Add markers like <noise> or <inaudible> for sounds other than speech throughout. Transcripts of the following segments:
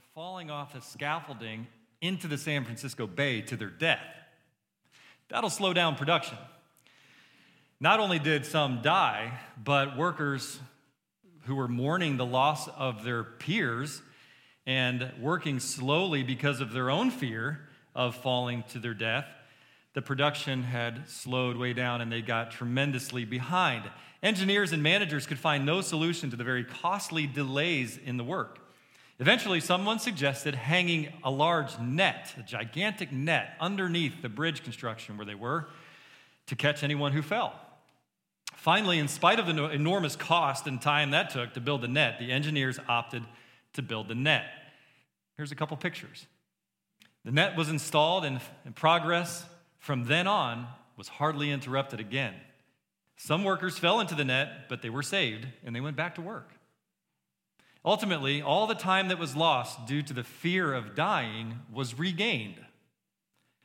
were falling off the scaffolding into the San Francisco Bay to their death. That'll slow down production. Not only did some die, but workers who were mourning the loss of their peers and working slowly because of their own fear of falling to their death, the production had slowed way down and they got tremendously behind. Engineers and managers could find no solution to the very costly delays in the work. Eventually, someone suggested hanging a large net, a gigantic net, underneath the bridge construction where they were to catch anyone who fell. Finally, in spite of the enormous cost and time that took to build the net, the engineers opted to build the net. Here's a couple pictures. The net was installed and in progress from then on was hardly interrupted again. Some workers fell into the net, but they were saved and they went back to work. Ultimately, all the time that was lost due to the fear of dying was regained.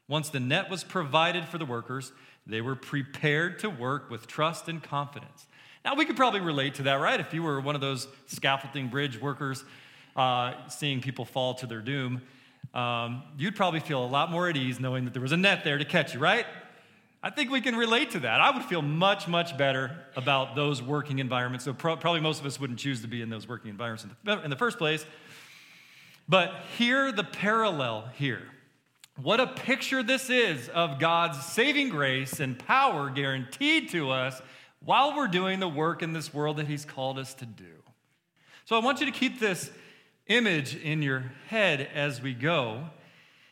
Once the net was provided for the workers, they were prepared to work with trust and confidence. Now, we could probably relate to that, right? If you were one of those scaffolding bridge workers uh, seeing people fall to their doom, um, you'd probably feel a lot more at ease knowing that there was a net there to catch you, right? I think we can relate to that. I would feel much, much better about those working environments. So, pro- probably most of us wouldn't choose to be in those working environments in the, in the first place. But hear the parallel here. What a picture this is of God's saving grace and power guaranteed to us while we're doing the work in this world that He's called us to do. So I want you to keep this image in your head as we go.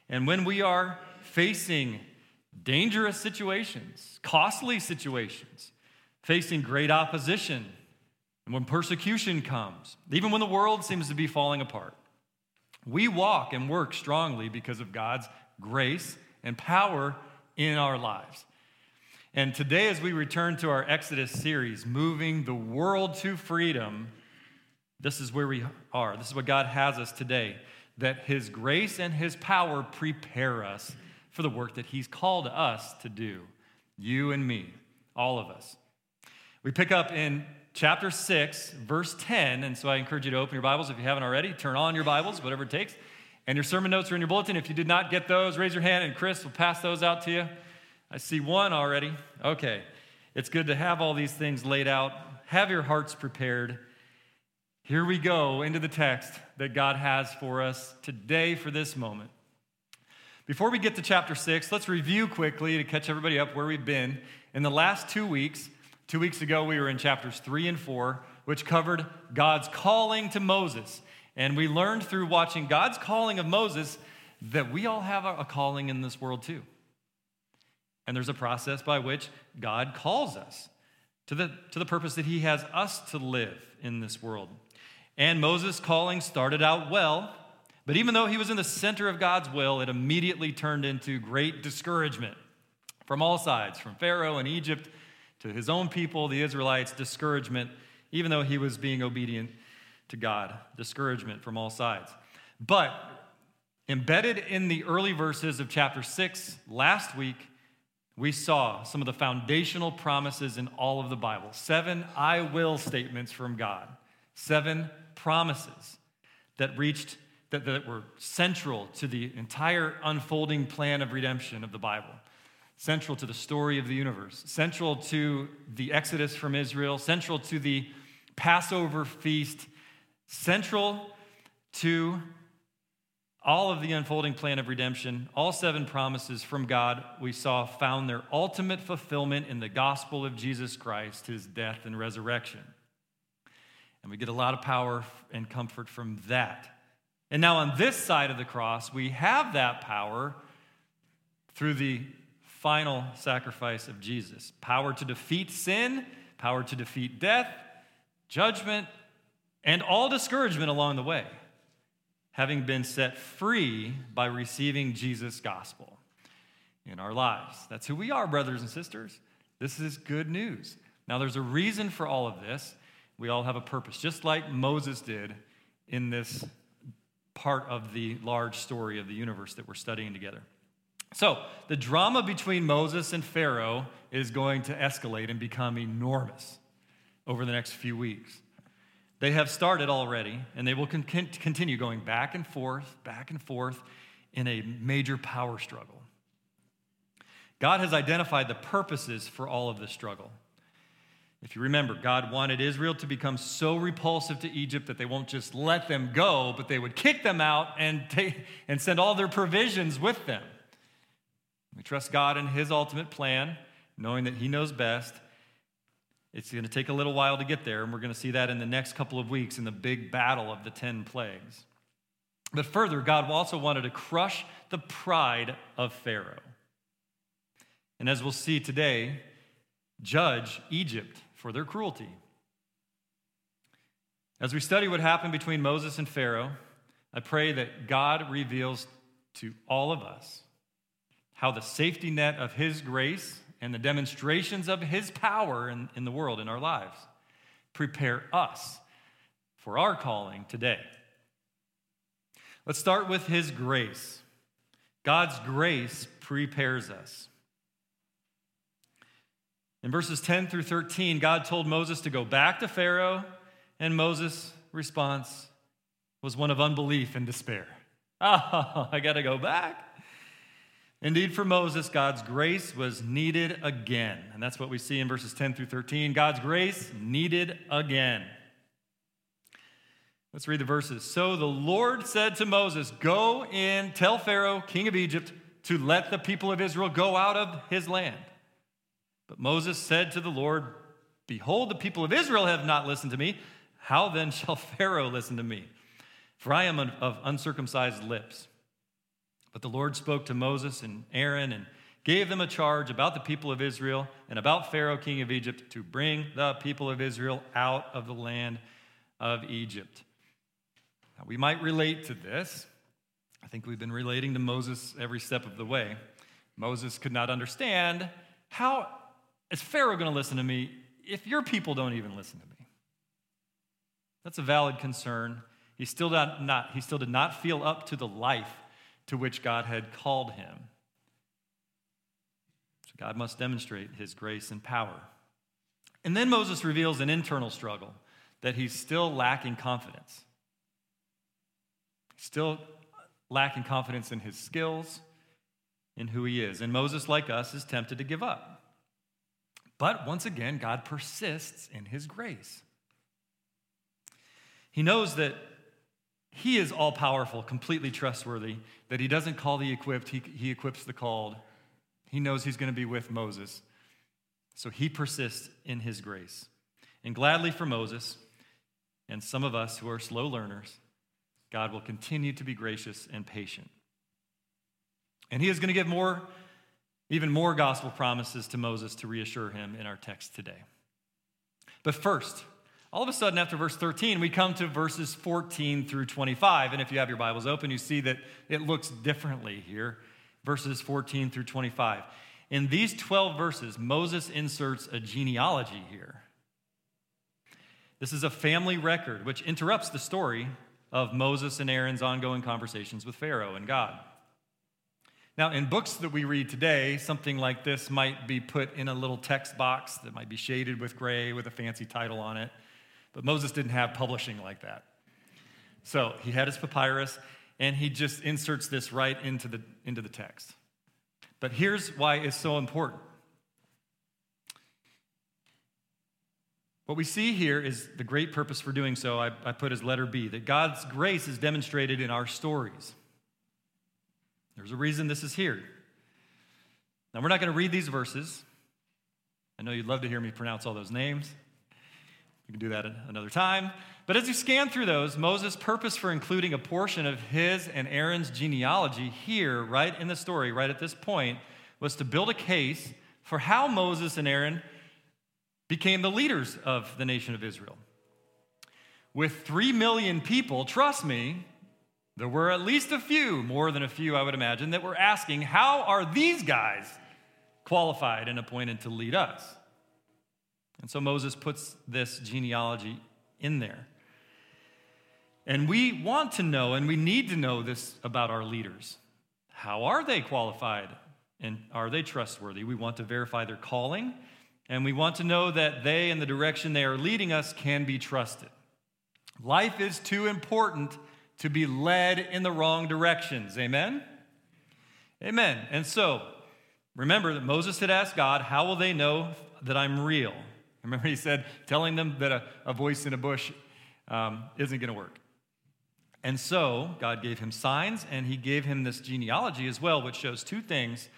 And when we are facing dangerous situations, costly situations, facing great opposition, and when persecution comes, even when the world seems to be falling apart, we walk and work strongly because of God's grace and power in our lives. And today, as we return to our Exodus series, moving the world to freedom, this is where we are. This is what God has us today. That His grace and His power prepare us for the work that He's called us to do. You and me, all of us. We pick up in chapter 6, verse 10. And so I encourage you to open your Bibles if you haven't already. Turn on your Bibles, whatever it takes. And your sermon notes are in your bulletin. If you did not get those, raise your hand and Chris will pass those out to you. I see one already. Okay. It's good to have all these things laid out. Have your hearts prepared. Here we go into the text that God has for us today for this moment. Before we get to chapter six, let's review quickly to catch everybody up where we've been. In the last two weeks, two weeks ago, we were in chapters three and four, which covered God's calling to Moses. And we learned through watching God's calling of Moses that we all have a calling in this world too. And there's a process by which God calls us to the, to the purpose that he has us to live in this world. And Moses' calling started out well, but even though he was in the center of God's will, it immediately turned into great discouragement from all sides, from Pharaoh and Egypt to his own people, the Israelites, discouragement, even though he was being obedient to God, discouragement from all sides. But embedded in the early verses of chapter 6 last week, we saw some of the foundational promises in all of the Bible. Seven I will statements from God. Seven promises that reached, that, that were central to the entire unfolding plan of redemption of the Bible, central to the story of the universe, central to the exodus from Israel, central to the Passover feast, central to all of the unfolding plan of redemption, all seven promises from God we saw found their ultimate fulfillment in the gospel of Jesus Christ, his death and resurrection. And we get a lot of power and comfort from that. And now on this side of the cross, we have that power through the final sacrifice of Jesus power to defeat sin, power to defeat death, judgment, and all discouragement along the way, having been set free by receiving Jesus' gospel in our lives. That's who we are, brothers and sisters. This is good news. Now, there's a reason for all of this. We all have a purpose, just like Moses did in this part of the large story of the universe that we're studying together. So, the drama between Moses and Pharaoh is going to escalate and become enormous over the next few weeks. They have started already, and they will con- continue going back and forth, back and forth in a major power struggle. God has identified the purposes for all of this struggle. If you remember, God wanted Israel to become so repulsive to Egypt that they won't just let them go, but they would kick them out and, take, and send all their provisions with them. We trust God in His ultimate plan, knowing that He knows best. It's going to take a little while to get there, and we're going to see that in the next couple of weeks in the big battle of the 10 plagues. But further, God also wanted to crush the pride of Pharaoh. And as we'll see today, judge Egypt for their cruelty. As we study what happened between Moses and Pharaoh, I pray that God reveals to all of us how the safety net of His grace and the demonstrations of His power in, in the world, in our lives, prepare us for our calling today. Let's start with His grace. God's grace prepares us. In verses 10 through 13, God told Moses to go back to Pharaoh, and Moses' response was one of unbelief and despair. Oh, <laughs> I got to go back. Indeed, for Moses, God's grace was needed again. And that's what we see in verses 10 through 13. God's grace needed again. Let's read the verses. So the Lord said to Moses, Go in, tell Pharaoh, king of Egypt, to let the people of Israel go out of his land. But Moses said to the Lord, Behold, the people of Israel have not listened to me. How then <laughs> shall Pharaoh listen to me? For I am of uncircumcised lips. But the Lord spoke to Moses and Aaron and gave them a charge about the people of Israel and about Pharaoh, king of Egypt, to bring the people of Israel out of the land of Egypt. Now, we might relate to this. I think we've been relating to Moses every step of the way. Moses could not understand how is Pharaoh going to listen to me if your people don't even listen to me? That's a valid concern. He still, did not, he still did not feel up to the life to which God had called him. So God must demonstrate his grace and power. And then Moses reveals an internal struggle that he's still lacking confidence. Still lacking confidence in his skills, in who he is. And Moses, like us, is tempted to give up. But once again, God persists in his grace. He knows that he is all powerful, completely trustworthy, that he doesn't call the equipped, he, he equips the called. He knows he's going to be with Moses. So he persists in his grace. And gladly for Moses and some of us who are slow learners, God will continue to be gracious and patient. And he is going to give more even more gospel promises to Moses to reassure him in our text today. But first, all of a sudden, after verse 13, we come to verses 14 through 25. And if you have your Bibles open, you see that it looks differently here verses 14 through 25. In these 12 verses, Moses inserts a genealogy here. This is a family record which interrupts the story of Moses and Aaron's ongoing conversations with Pharaoh and God. Now, in books that we read today, something like this might be put in a little text box that might be shaded with gray with a fancy title on it. But Moses didn't have publishing like that. So he had his papyrus, and he just inserts this right into the, into the text. But here's why it's so important. What we see here is the great purpose for doing so, I, I put as letter B, that God's grace is demonstrated in our stories. There's a reason this is here. Now, we're not going to read these verses. I know you'd love to hear me pronounce all those names. We can do that another time. But as you scan through those, Moses' purpose for including a portion of his and Aaron's genealogy here, right in the story, right at this point, was to build a case for how Moses and Aaron became the leaders of the nation of Israel. With three million people, trust me, there were at least a few, more than a few, I would imagine, that were asking, How are these guys qualified and appointed to lead us? And so Moses puts this genealogy in there. And we want to know, and we need to know this about our leaders. How are they qualified and are they trustworthy? We want to verify their calling, and we want to know that they and the direction they are leading us can be trusted. Life is too important to be led in the wrong directions. Amen? Amen. And so, remember that Moses had asked God, How will they know that I'm real? Remember, he said, telling them that a, a voice in a bush um, isn't going to work. And so, God gave him signs, and he gave him this genealogy as well, which shows two things.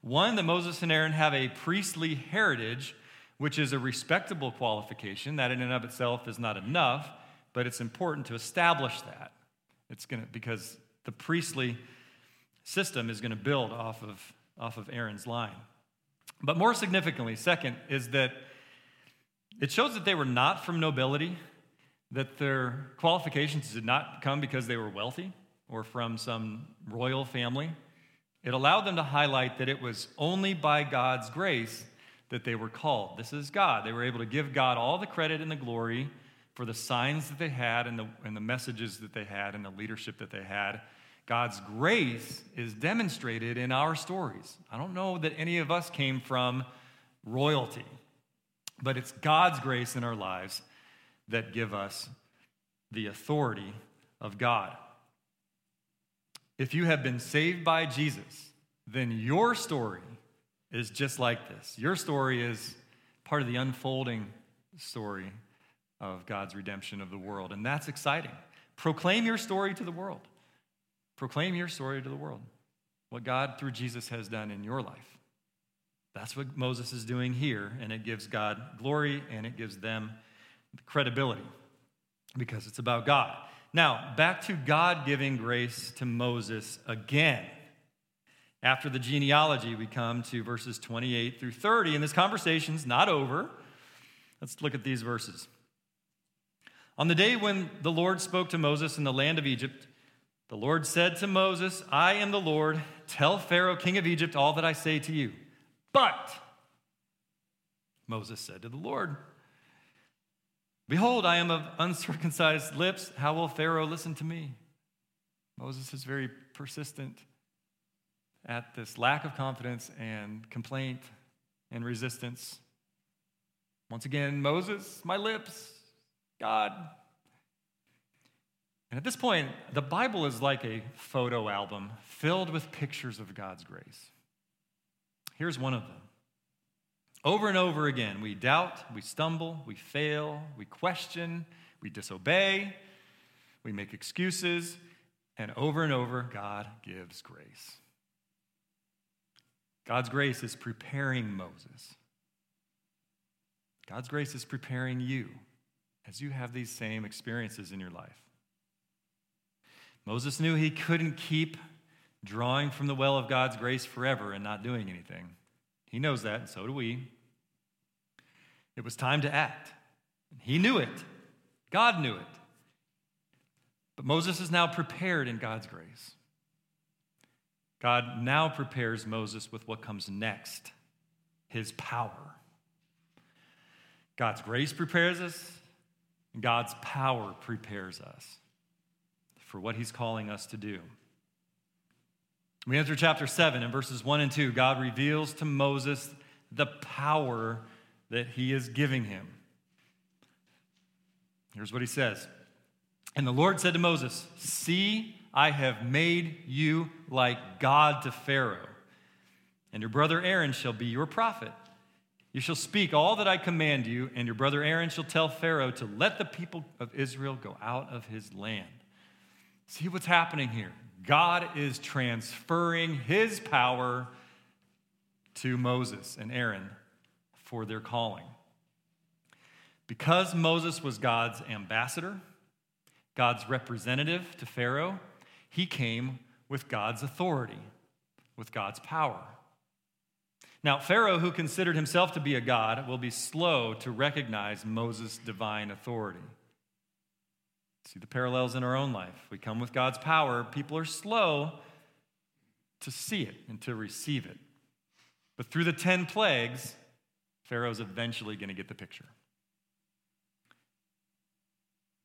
One, that Moses and Aaron have a priestly heritage, which is a respectable qualification. That in and of itself is not enough, but it's important to establish that. It's going to, because the priestly system is going to build off of, off of Aaron's line. But more significantly, second, is that it shows that they were not from nobility, that their qualifications did not come because they were wealthy or from some royal family. It allowed them to highlight that it was only by God's grace that they were called. This is God. They were able to give God all the credit and the glory for the signs that they had and the, and the messages that they had and the leadership that they had. God's grace is demonstrated in our stories. I don't know that any of us came from royalty, but it's God's grace in our lives that give us the authority of God. If you have been saved by Jesus, then your story is just like this. Your story is part of the unfolding story of God's redemption of the world, and that's exciting. Proclaim your story to the world. Proclaim your story to the world. What God through Jesus has done in your life. That's what Moses is doing here, and it gives God glory and it gives them credibility because it's about God. Now, back to God giving grace to Moses again. After the genealogy, we come to verses 28 through 30, and this conversation's not over. Let's look at these verses. On the day when the Lord spoke to Moses in the land of Egypt, the Lord said to Moses, I am the Lord. Tell Pharaoh, king of Egypt, all that I say to you. But, Moses said to the Lord, Behold, I am of uncircumcised lips. How will Pharaoh listen to me? Moses is very persistent at this lack of confidence and complaint and resistance. Once again, Moses, my lips, God. And at this point, the Bible is like a photo album filled with pictures of God's grace. Here's one of them. Over and over again, we doubt, we stumble, we fail, we question, we disobey, we make excuses, and over and over, God gives grace. God's grace is preparing Moses. God's grace is preparing you as you have these same experiences in your life. Moses knew he couldn't keep drawing from the well of God's grace forever and not doing anything. He knows that, and so do we. It was time to act. He knew it, God knew it. But Moses is now prepared in God's grace. God now prepares Moses with what comes next his power. God's grace prepares us, God's power prepares us for what he's calling us to do. We enter chapter 7 in verses 1 and 2. God reveals to Moses the power that he is giving him. Here's what he says And the Lord said to Moses, See, I have made you like God to Pharaoh, and your brother Aaron shall be your prophet. You shall speak all that I command you, and your brother Aaron shall tell Pharaoh to let the people of Israel go out of his land. See what's happening here. God is transferring his power to Moses and Aaron for their calling. Because Moses was God's ambassador, God's representative to Pharaoh, he came with God's authority, with God's power. Now, Pharaoh, who considered himself to be a god, will be slow to recognize Moses' divine authority. See the parallels in our own life. We come with God's power, people are slow to see it and to receive it. But through the 10 plagues, Pharaoh's eventually going to get the picture.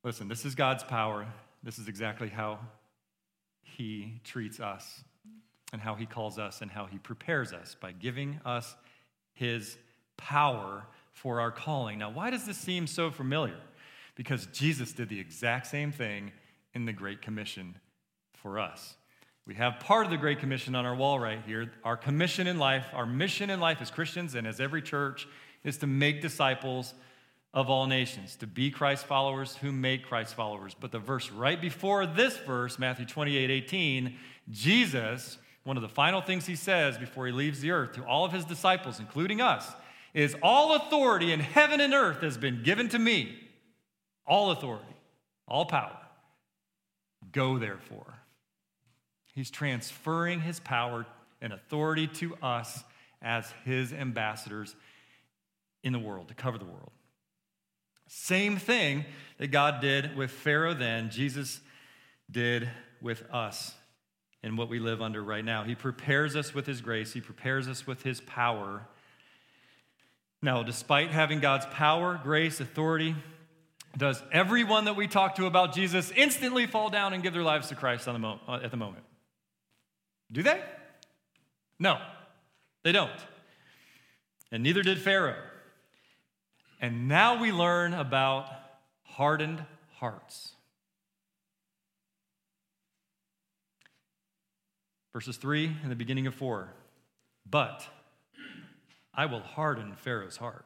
Listen, this is God's power. This is exactly how he treats us and how he calls us and how he prepares us by giving us his power for our calling. Now, why does this seem so familiar? because Jesus did the exact same thing in the Great Commission for us. We have part of the Great Commission on our wall right here. Our commission in life, our mission in life as Christians and as every church is to make disciples of all nations, to be Christ followers who make Christ followers. But the verse right before this verse, Matthew 28 18, Jesus, one of the final things he says before he leaves the earth to all of his disciples, including us, is All authority in heaven and earth has been given to me. All authority, all power. Go therefore. He's transferring his power and authority to us as his ambassadors in the world, to cover the world. Same thing that God did with Pharaoh then, Jesus did with us and what we live under right now. He prepares us with His grace, He prepares us with His power. Now, despite having God's power, grace, authority, does everyone that we talk to about Jesus instantly fall down and give their lives to Christ the mo- uh, at the moment? Do they? No, they don't. And neither did Pharaoh. And now we learn about hardened hearts. Verses 3 and the beginning of 4. But I will harden Pharaoh's heart.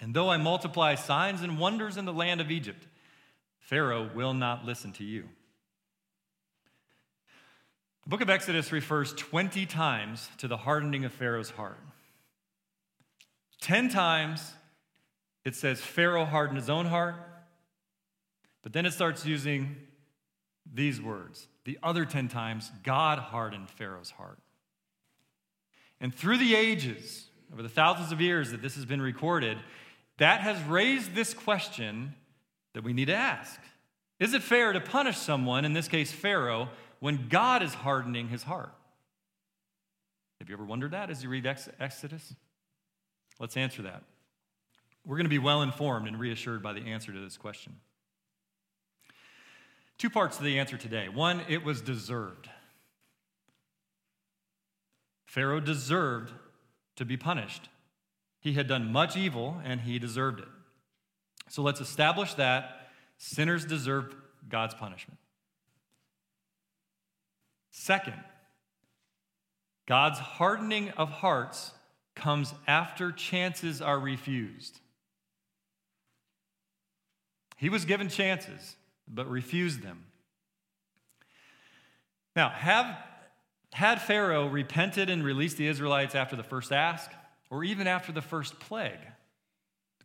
And though I multiply signs and wonders in the land of Egypt, Pharaoh will not listen to you. The book of Exodus refers 20 times to the hardening of Pharaoh's heart. 10 times it says Pharaoh hardened his own heart, but then it starts using these words. The other 10 times, God hardened Pharaoh's heart. And through the ages, over the thousands of years that this has been recorded, that has raised this question that we need to ask Is it fair to punish someone, in this case Pharaoh, when God is hardening his heart? Have you ever wondered that as you read Exodus? Let's answer that. We're going to be well informed and reassured by the answer to this question. Two parts to the answer today. One, it was deserved. Pharaoh deserved to be punished. He had done much evil and he deserved it. So let's establish that sinners deserve God's punishment. Second, God's hardening of hearts comes after chances are refused. He was given chances, but refused them. Now, have, had Pharaoh repented and released the Israelites after the first ask, or even after the first plague,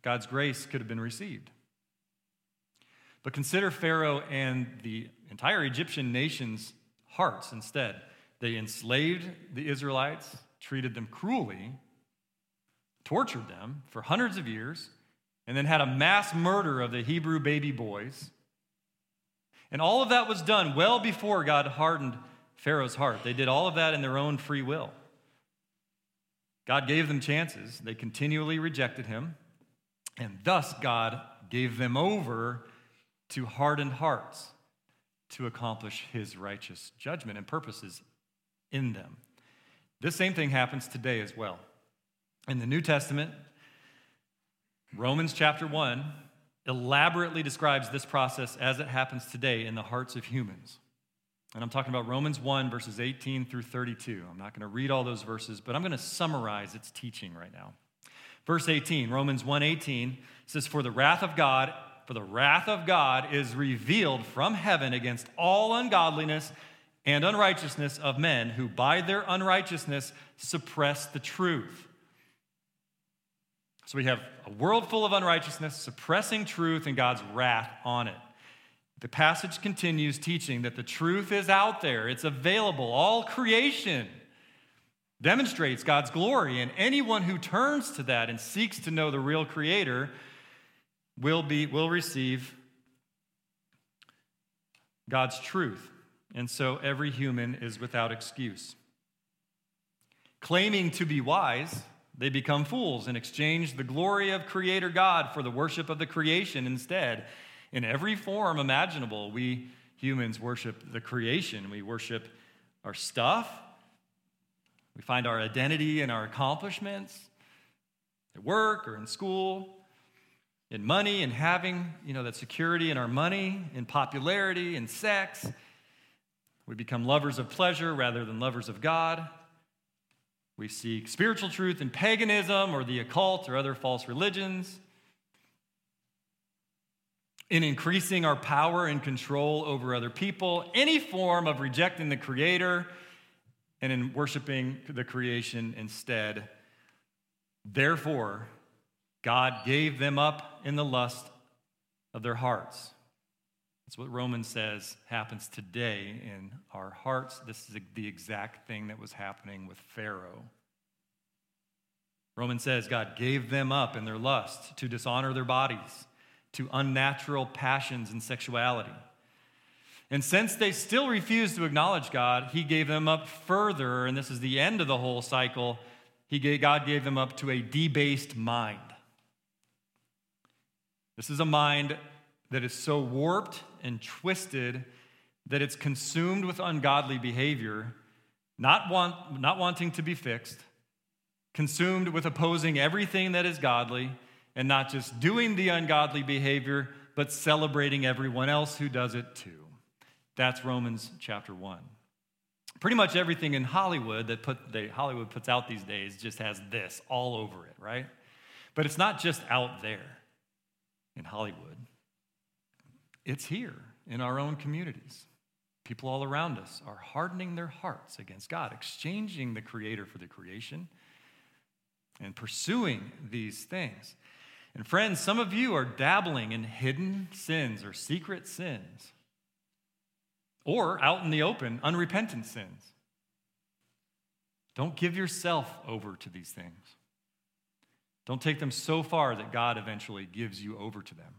God's grace could have been received. But consider Pharaoh and the entire Egyptian nation's hearts instead. They enslaved the Israelites, treated them cruelly, tortured them for hundreds of years, and then had a mass murder of the Hebrew baby boys. And all of that was done well before God hardened Pharaoh's heart. They did all of that in their own free will. God gave them chances. They continually rejected him. And thus, God gave them over to hardened hearts to accomplish his righteous judgment and purposes in them. This same thing happens today as well. In the New Testament, Romans chapter 1 elaborately describes this process as it happens today in the hearts of humans. And I'm talking about Romans 1, verses 18 through 32. I'm not going to read all those verses, but I'm going to summarize its teaching right now. Verse 18, Romans 1 18 says, For the wrath of God, for the wrath of God is revealed from heaven against all ungodliness and unrighteousness of men who by their unrighteousness suppress the truth. So we have a world full of unrighteousness, suppressing truth, and God's wrath on it. The passage continues teaching that the truth is out there, it's available. All creation demonstrates God's glory, and anyone who turns to that and seeks to know the real Creator will, be, will receive God's truth. And so every human is without excuse. Claiming to be wise, they become fools and exchange the glory of Creator God for the worship of the creation instead. In every form imaginable, we humans worship the creation. We worship our stuff. We find our identity in our accomplishments at work or in school. in money and having, you know, that security in our money, in popularity, in sex. We become lovers of pleasure rather than lovers of God. We seek spiritual truth in paganism or the occult or other false religions. In increasing our power and control over other people, any form of rejecting the Creator and in worshiping the creation instead. Therefore, God gave them up in the lust of their hearts. That's what Romans says happens today in our hearts. This is the exact thing that was happening with Pharaoh. Romans says God gave them up in their lust to dishonor their bodies, to unnatural passions and sexuality. And since they still refused to acknowledge God, he gave them up further, and this is the end of the whole cycle. He gave, God gave them up to a debased mind. This is a mind that is so warped and twisted that it's consumed with ungodly behavior, not, want, not wanting to be fixed, consumed with opposing everything that is godly, and not just doing the ungodly behavior, but celebrating everyone else who does it too. That's Romans chapter 1. Pretty much everything in Hollywood that put, they, Hollywood puts out these days just has this all over it, right? But it's not just out there in Hollywood, it's here in our own communities. People all around us are hardening their hearts against God, exchanging the Creator for the creation, and pursuing these things. And friends, some of you are dabbling in hidden sins or secret sins, or out in the open, unrepentant sins. Don't give yourself over to these things. Don't take them so far that God eventually gives you over to them.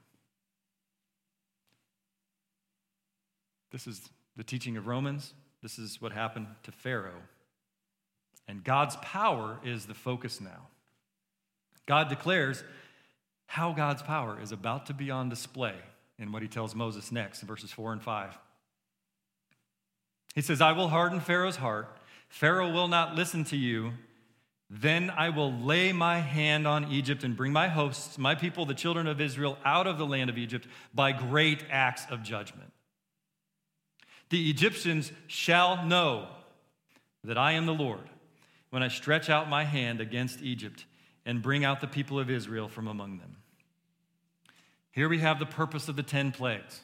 This is the teaching of Romans. This is what happened to Pharaoh. And God's power is the focus now. God declares how God's power is about to be on display in what he tells Moses next in verses 4 and 5. He says, I will harden Pharaoh's heart. Pharaoh will not listen to you then I will lay my hand on Egypt and bring my hosts, my people, the children of Israel, out of the land of Egypt by great acts of judgment. The Egyptians shall know that I am the Lord when I stretch out my hand against Egypt and bring out the people of Israel from among them. Here we have the purpose of the 10 plagues,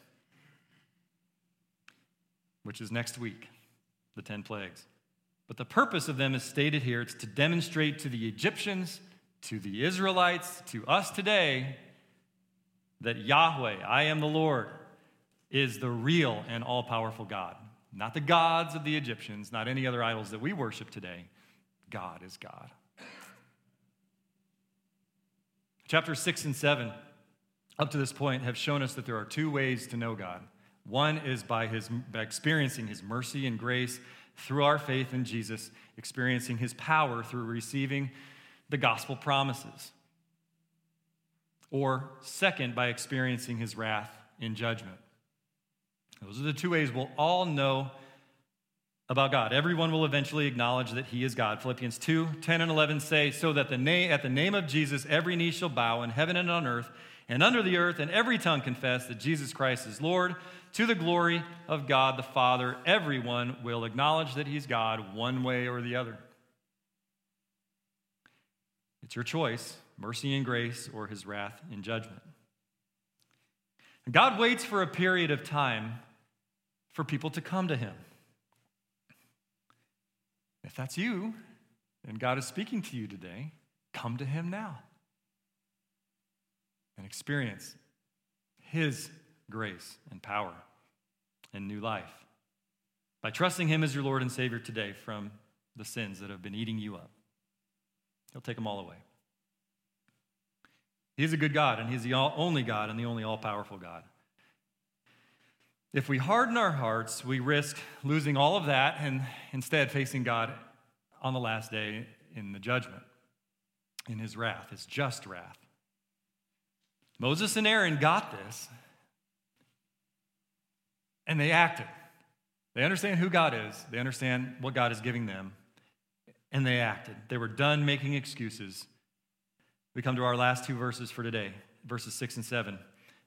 which is next week, the 10 plagues. But the purpose of them is stated here it's to demonstrate to the Egyptians, to the Israelites, to us today, that Yahweh, I am the Lord, is the real and all powerful God. Not the gods of the Egyptians, not any other idols that we worship today. God is God. Chapter 6 and 7, up to this point, have shown us that there are two ways to know God. One is by, his, by experiencing his mercy and grace through our faith in Jesus, experiencing his power through receiving the gospel promises. Or, second, by experiencing his wrath in judgment. Those are the two ways we'll all know about God. Everyone will eventually acknowledge that he is God. Philippians 2 10 and 11 say, So that the name, at the name of Jesus, every knee shall bow in heaven and on earth and under the earth, and every tongue confess that Jesus Christ is Lord to the glory of God the Father. Everyone will acknowledge that He's God one way or the other. It's your choice mercy and grace or His wrath and judgment. God waits for a period of time for people to come to Him. If that's you, and God is speaking to you today, come to Him now and experience His grace and power and new life by trusting Him as your Lord and Savior today from the sins that have been eating you up. He'll take them all away. He's a good God, and He's the only God and the only all powerful God. If we harden our hearts, we risk losing all of that and instead facing God on the last day in the judgment, in His wrath, His just wrath. Moses and Aaron got this, and they acted. They understand who God is, they understand what God is giving them, and they acted. They were done making excuses. We come to our last two verses for today verses 6 and 7.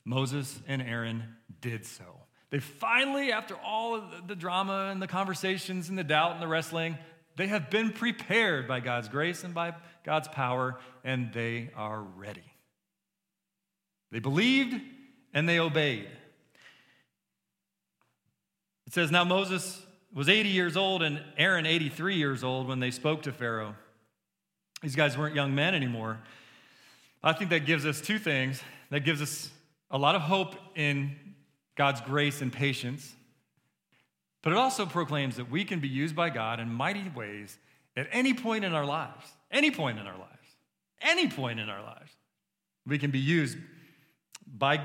Moses and Aaron did so. They finally, after all the drama and the conversations and the doubt and the wrestling, they have been prepared by God's grace and by God's power, and they are ready. They believed and they obeyed. It says, Now Moses was 80 years old and Aaron 83 years old when they spoke to Pharaoh. These guys weren't young men anymore. I think that gives us two things. That gives us a lot of hope in God's grace and patience, but it also proclaims that we can be used by God in mighty ways at any point in our lives. Any point in our lives. Any point in our lives. We can be used by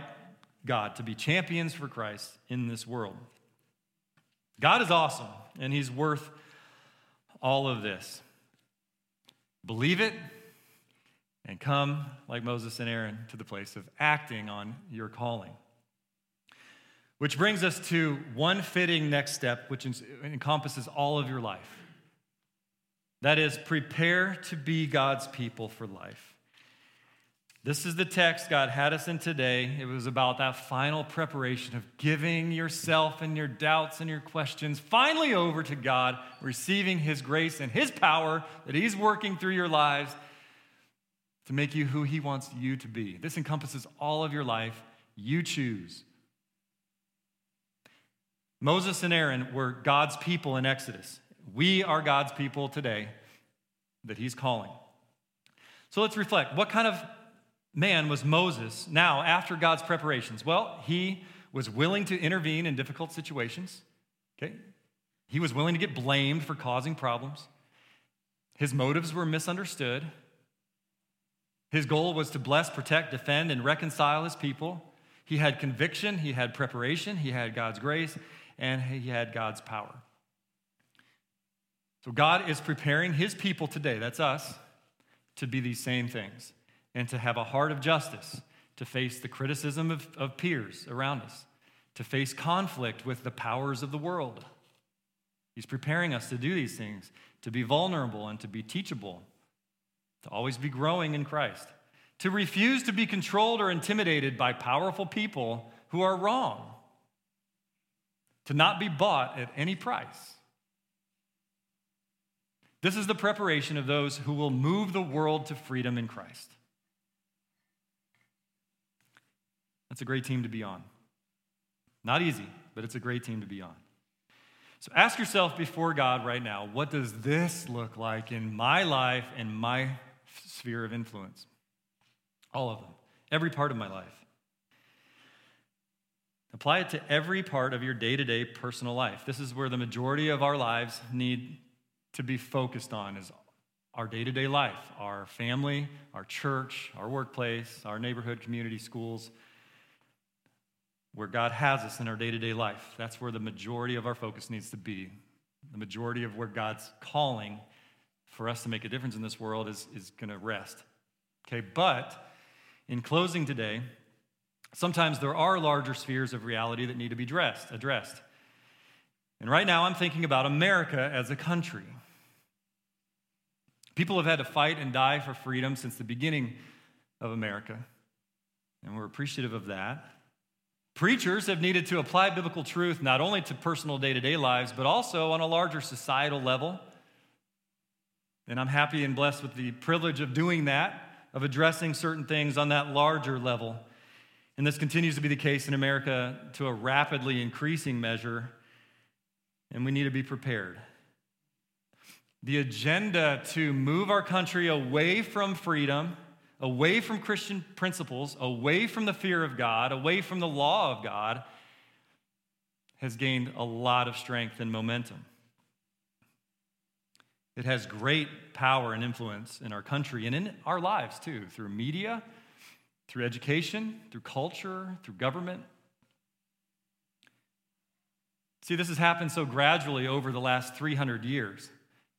God to be champions for Christ in this world. God is awesome, and He's worth all of this. Believe it and come, like Moses and Aaron, to the place of acting on your calling. Which brings us to one fitting next step, which encompasses all of your life. That is, prepare to be God's people for life. This is the text God had us in today. It was about that final preparation of giving yourself and your doubts and your questions finally over to God, receiving His grace and His power that He's working through your lives to make you who He wants you to be. This encompasses all of your life. You choose. Moses and Aaron were God's people in Exodus. We are God's people today that He's calling. So let's reflect. What kind of man was Moses now after God's preparations? Well, he was willing to intervene in difficult situations. Okay? He was willing to get blamed for causing problems. His motives were misunderstood. His goal was to bless, protect, defend, and reconcile his people. He had conviction, he had preparation, he had God's grace, and he had God's power. So God is preparing his people today, that's us, to be these same things and to have a heart of justice, to face the criticism of, of peers around us, to face conflict with the powers of the world. He's preparing us to do these things, to be vulnerable and to be teachable, to always be growing in Christ, to refuse to be controlled or intimidated by powerful people who are wrong, to not be bought at any price. This is the preparation of those who will move the world to freedom in Christ. That's a great team to be on. Not easy, but it's a great team to be on. So ask yourself before God right now what does this look like in my life and my sphere of influence? All of them, every part of my life. Apply it to every part of your day to day personal life. This is where the majority of our lives need to be focused on is our day to day life, our family, our church, our workplace, our neighborhood, community, schools, where God has us in our day to day life. That's where the majority of our focus needs to be. The majority of where God's calling for us to make a difference in this world is, is going to rest. Okay, but in closing today, sometimes there are larger spheres of reality that need to be addressed. addressed. And right now, I'm thinking about America as a country. People have had to fight and die for freedom since the beginning of America, and we're appreciative of that. Preachers have needed to apply biblical truth not only to personal day to day lives, but also on a larger societal level. And I'm happy and blessed with the privilege of doing that, of addressing certain things on that larger level. And this continues to be the case in America to a rapidly increasing measure, and we need to be prepared. The agenda to move our country away from freedom away from Christian principles, away from the fear of God, away from the law of God, has gained a lot of strength and momentum. It has great power and influence in our country and in our lives too, through media, through education, through culture, through government. See, this has happened so gradually over the last 300 years.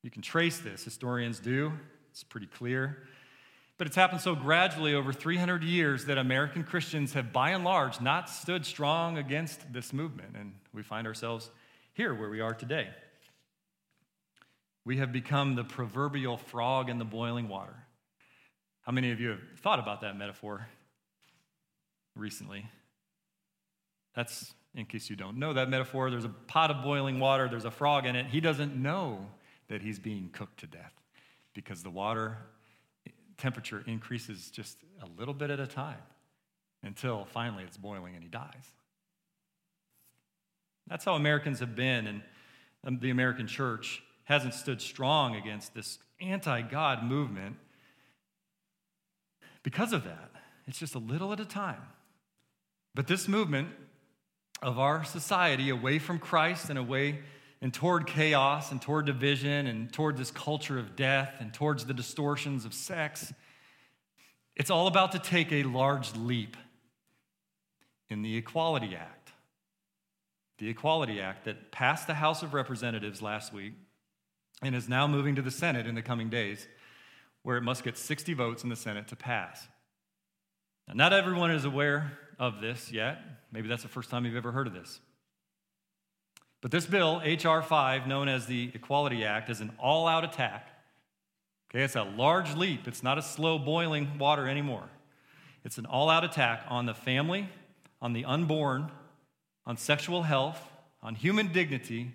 You can trace this, historians do, it's pretty clear. But it's happened so gradually over 300 years that American Christians have, by and large, not stood strong against this movement. And we find ourselves here where we are today. We have become the proverbial frog in the boiling water. How many of you have thought about that metaphor? Recently. That's, in case you don't know that metaphor, there's a pot of boiling water, there's a frog in it. He doesn't know that he's being cooked to death because the water temperature increases just a little bit at a time until finally it's boiling and he dies. That's how Americans have been, and um, the American church hasn't stood strong against this anti God movement because of that. It's just a little at a time. But this movement of our society away from Christ and away and toward chaos and toward division and toward this culture of death and towards the distortions of sex, it's all about to take a large leap in the Equality Act. The Equality Act that passed the House of Representatives last week and is now moving to the Senate in the coming days, where it must get 60 votes in the Senate to pass. Now, not everyone is aware of this yet. Maybe that's the first time you've ever heard of this. But this bill, H.R. 5, known as the Equality Act, is an all out attack. Okay, it's a large leap. It's not a slow boiling water anymore. It's an all out attack on the family, on the unborn, on sexual health, on human dignity,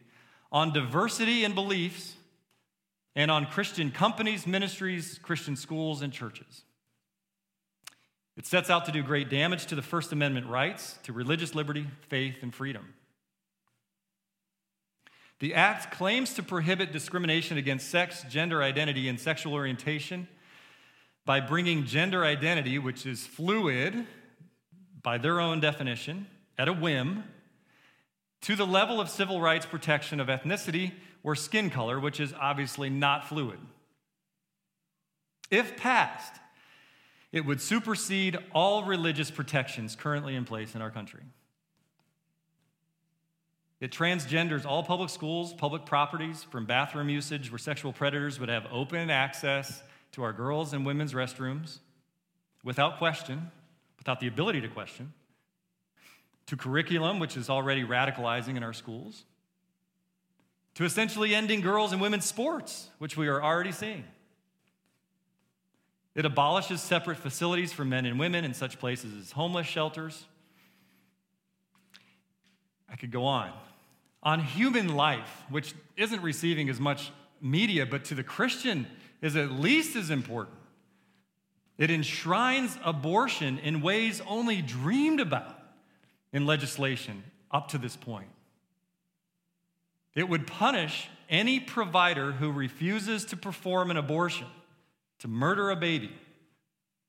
on diversity and beliefs, and on Christian companies, ministries, Christian schools, and churches. It sets out to do great damage to the First Amendment rights, to religious liberty, faith, and freedom. The act claims to prohibit discrimination against sex, gender identity, and sexual orientation by bringing gender identity, which is fluid by their own definition, at a whim, to the level of civil rights protection of ethnicity or skin color, which is obviously not fluid. If passed, it would supersede all religious protections currently in place in our country. It transgenders all public schools, public properties, from bathroom usage where sexual predators would have open access to our girls' and women's restrooms without question, without the ability to question, to curriculum, which is already radicalizing in our schools, to essentially ending girls' and women's sports, which we are already seeing. It abolishes separate facilities for men and women in such places as homeless shelters. I could go on. On human life, which isn't receiving as much media, but to the Christian is at least as important. It enshrines abortion in ways only dreamed about in legislation up to this point. It would punish any provider who refuses to perform an abortion to murder a baby.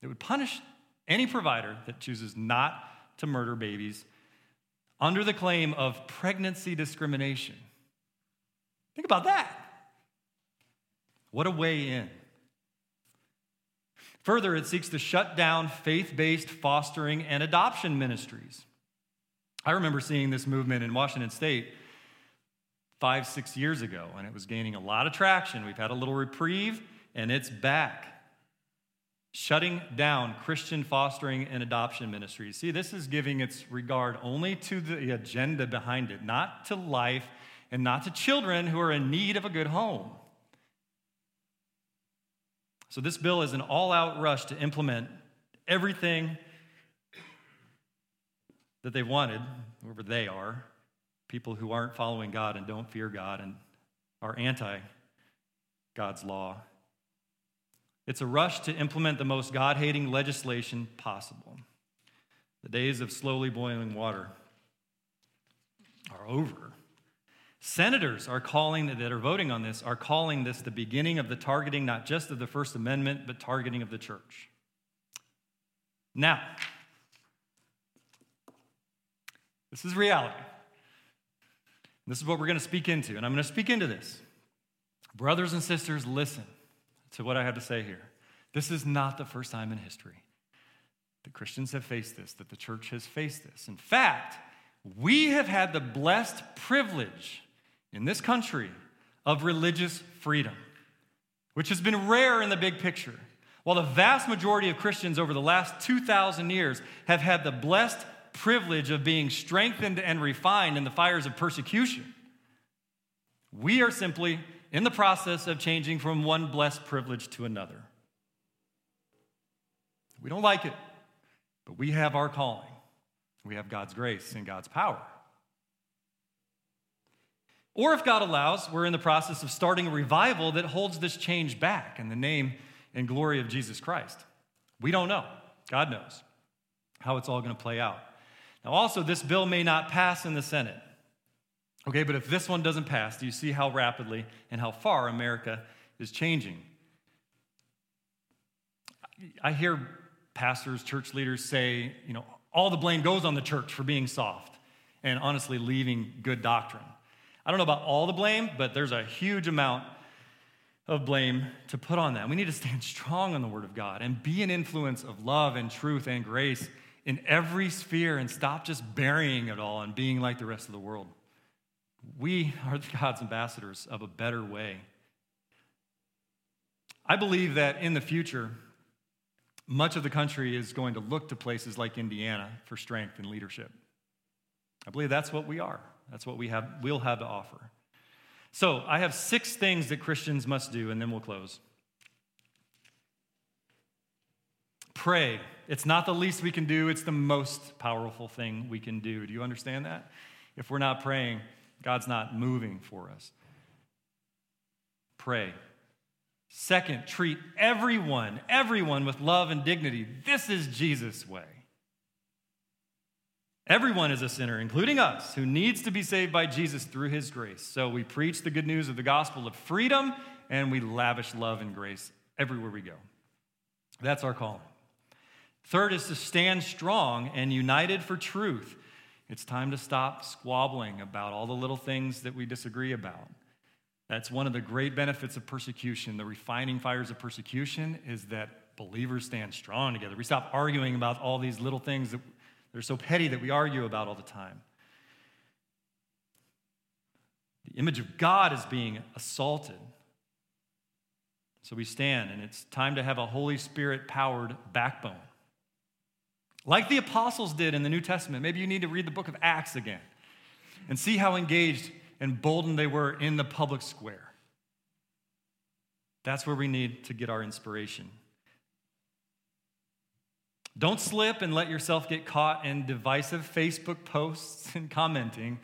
It would punish any provider that chooses not to murder babies under the claim of pregnancy discrimination. Think about that. What a way in. Further, it seeks to shut down faith based fostering and adoption ministries. I remember seeing this movement in Washington State five, six years ago, and it was gaining a lot of traction. We've had a little reprieve and it's back. Shutting down Christian fostering and adoption ministries. See, this is giving its regard only to the agenda behind it, not to life and not to children who are in need of a good home. So, this bill is an all out rush to implement everything that they wanted, whoever they are, people who aren't following God and don't fear God and are anti God's law. It's a rush to implement the most God hating legislation possible. The days of slowly boiling water are over. Senators are calling, that are voting on this, are calling this the beginning of the targeting not just of the First Amendment, but targeting of the church. Now, this is reality. This is what we're going to speak into, and I'm going to speak into this. Brothers and sisters, listen to what I have to say here. This is not the first time in history that Christians have faced this, that the church has faced this. In fact, we have had the blessed privilege in this country of religious freedom, which has been rare in the big picture. While the vast majority of Christians over the last 2,000 years have had the blessed privilege of being strengthened and refined in the fires of persecution, we are simply in the process of changing from one blessed privilege to another. We don't like it, but we have our calling. we have God's grace and God's power. Or if God allows, we're in the process of starting a revival that holds this change back in the name and glory of Jesus Christ. We don't know. God knows how it's all going to play out. Now, also, this bill may not pass in the Senate. Okay, but if this one doesn't pass, do you see how rapidly and how far America is changing? I hear pastors, church leaders say, you know, all the blame goes on the church for being soft and honestly leaving good doctrine. I don't know about all the blame, but there's a huge amount of blame to put on that. We need to stand strong on the Word of God and be an influence of love and truth and grace in every sphere and stop just burying it all and being like the rest of the world. We are God's ambassadors of a better way. I believe that in the future, much of the country is going to look to places like Indiana for strength and leadership. I believe that's what we are. That's what we have, we'll have to offer. So, I have six things that Christians must do, and then we'll close. Pray. It's not the least we can do, it's the most powerful thing we can do. Do you understand that? If we're not praying, God's not moving for us. Pray. Second, treat everyone, everyone with love and dignity. This is Jesus' way. Everyone is a sinner, including us, who needs to be saved by Jesus through his grace. So we preach the good news of the gospel of freedom and we lavish love and grace everywhere we go. That's our calling. Third is to stand strong and united for truth. It's time to stop squabbling about all the little things that we disagree about. That's one of the great benefits of persecution. The refining fires of persecution is that believers stand strong together. We stop arguing about all these little things that they're so petty that we argue about all the time. The image of God is being assaulted. So we stand, and it's time to have a Holy Spirit powered backbone. Like the apostles did in the New Testament. Maybe you need to read the book of Acts again and see how engaged and bolden they were in the public square. That's where we need to get our inspiration. Don't slip and let yourself get caught in divisive Facebook posts <laughs> and commenting.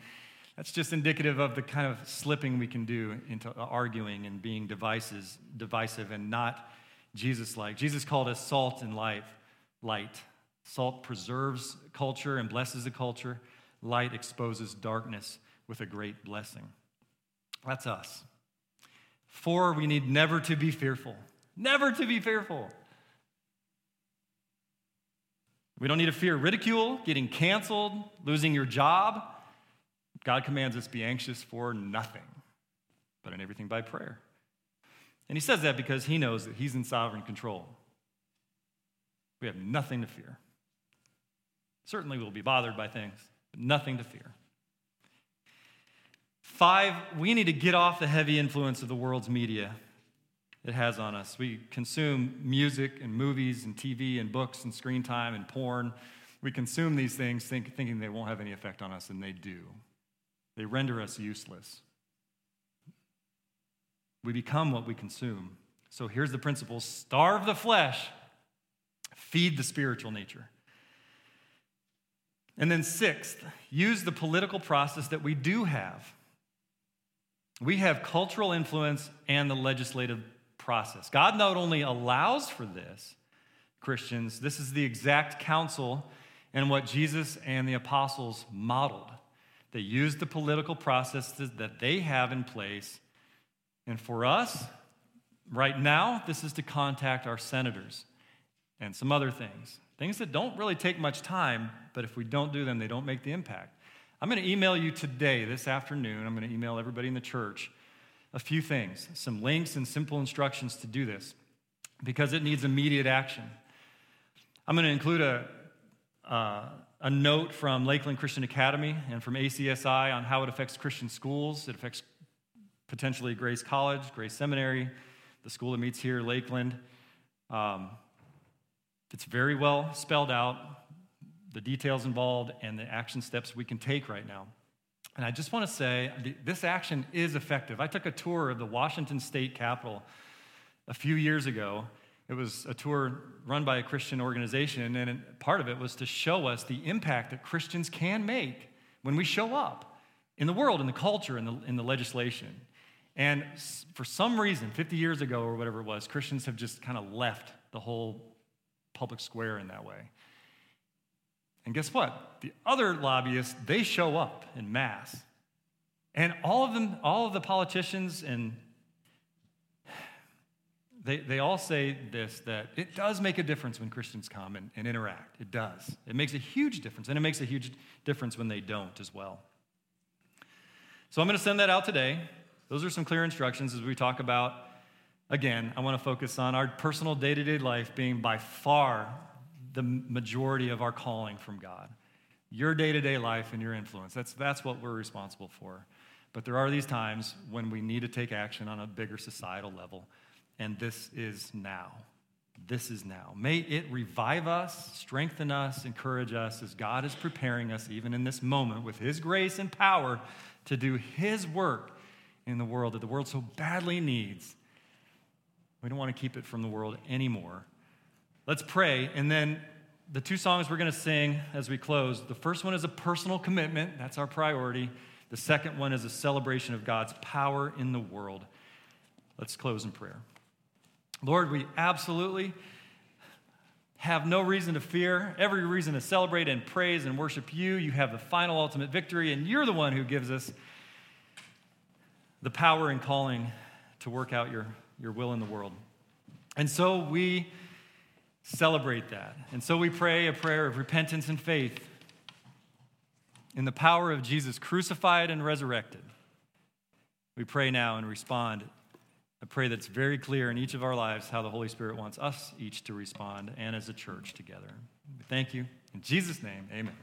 That's just indicative of the kind of slipping we can do into arguing and being divisive and not Jesus like. Jesus called us salt and light. Light. Salt preserves culture and blesses the culture. Light exposes darkness with a great blessing. That's us. Four, we need never to be fearful. Never to be fearful. We don't need to fear ridicule, getting canceled, losing your job. God commands us be anxious for nothing, but in everything by prayer. And he says that because he knows that he's in sovereign control. We have nothing to fear. Certainly we'll be bothered by things, but nothing to fear. Five, we need to get off the heavy influence of the world's media it has on us. We consume music and movies and TV and books and screen time and porn. We consume these things think, thinking they won't have any effect on us, and they do. They render us useless. We become what we consume. So here's the principle starve the flesh, feed the spiritual nature. And then, sixth, use the political process that we do have. We have cultural influence and the legislative process. God not only allows for this, Christians, this is the exact counsel and what Jesus and the apostles modeled. They used the political processes that they have in place. And for us, right now, this is to contact our senators and some other things. Things that don't really take much time, but if we don't do them, they don't make the impact. I'm going to email you today, this afternoon. I'm going to email everybody in the church a few things, some links and simple instructions to do this because it needs immediate action. I'm going to include a, uh, a note from Lakeland Christian Academy and from ACSI on how it affects Christian schools. It affects potentially Grace College, Grace Seminary, the school that meets here, Lakeland. Um, it's very well spelled out, the details involved, and the action steps we can take right now. And I just want to say this action is effective. I took a tour of the Washington State Capitol a few years ago, It was a tour run by a Christian organization, and part of it was to show us the impact that Christians can make when we show up in the world, in the culture, in the, in the legislation. And for some reason, 50 years ago or whatever it was, Christians have just kind of left the whole public square in that way. And guess what? The other lobbyists, they show up in mass. And all of them, all of the politicians and they, they all say this that it does make a difference when Christians come and, and interact. It does. It makes a huge difference, and it makes a huge difference when they don't as well. So I'm going to send that out today. Those are some clear instructions as we talk about. Again, I want to focus on our personal day to day life being by far the majority of our calling from God. Your day to day life and your influence. That's, that's what we're responsible for. But there are these times when we need to take action on a bigger societal level, and this is now. This is now. May it revive us, strengthen us, encourage us as God is preparing us, even in this moment, with His grace and power to do His work in the world that the world so badly needs. We don't want to keep it from the world anymore. Let's pray, and then the two songs we're going to sing as we close the first one is a personal commitment, that's our priority. The second one is a celebration of God's power in the world. Let's close in prayer. Lord, we absolutely have no reason to fear, every reason to celebrate and praise and worship you. You have the final ultimate victory, and you're the one who gives us the power and calling to work out your, your will in the world. And so we celebrate that. And so we pray a prayer of repentance and faith in the power of Jesus crucified and resurrected. We pray now and respond. I pray that's very clear in each of our lives how the Holy Spirit wants us each to respond and as a church together. We thank you. In Jesus' name, amen.